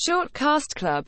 Short Cast Club.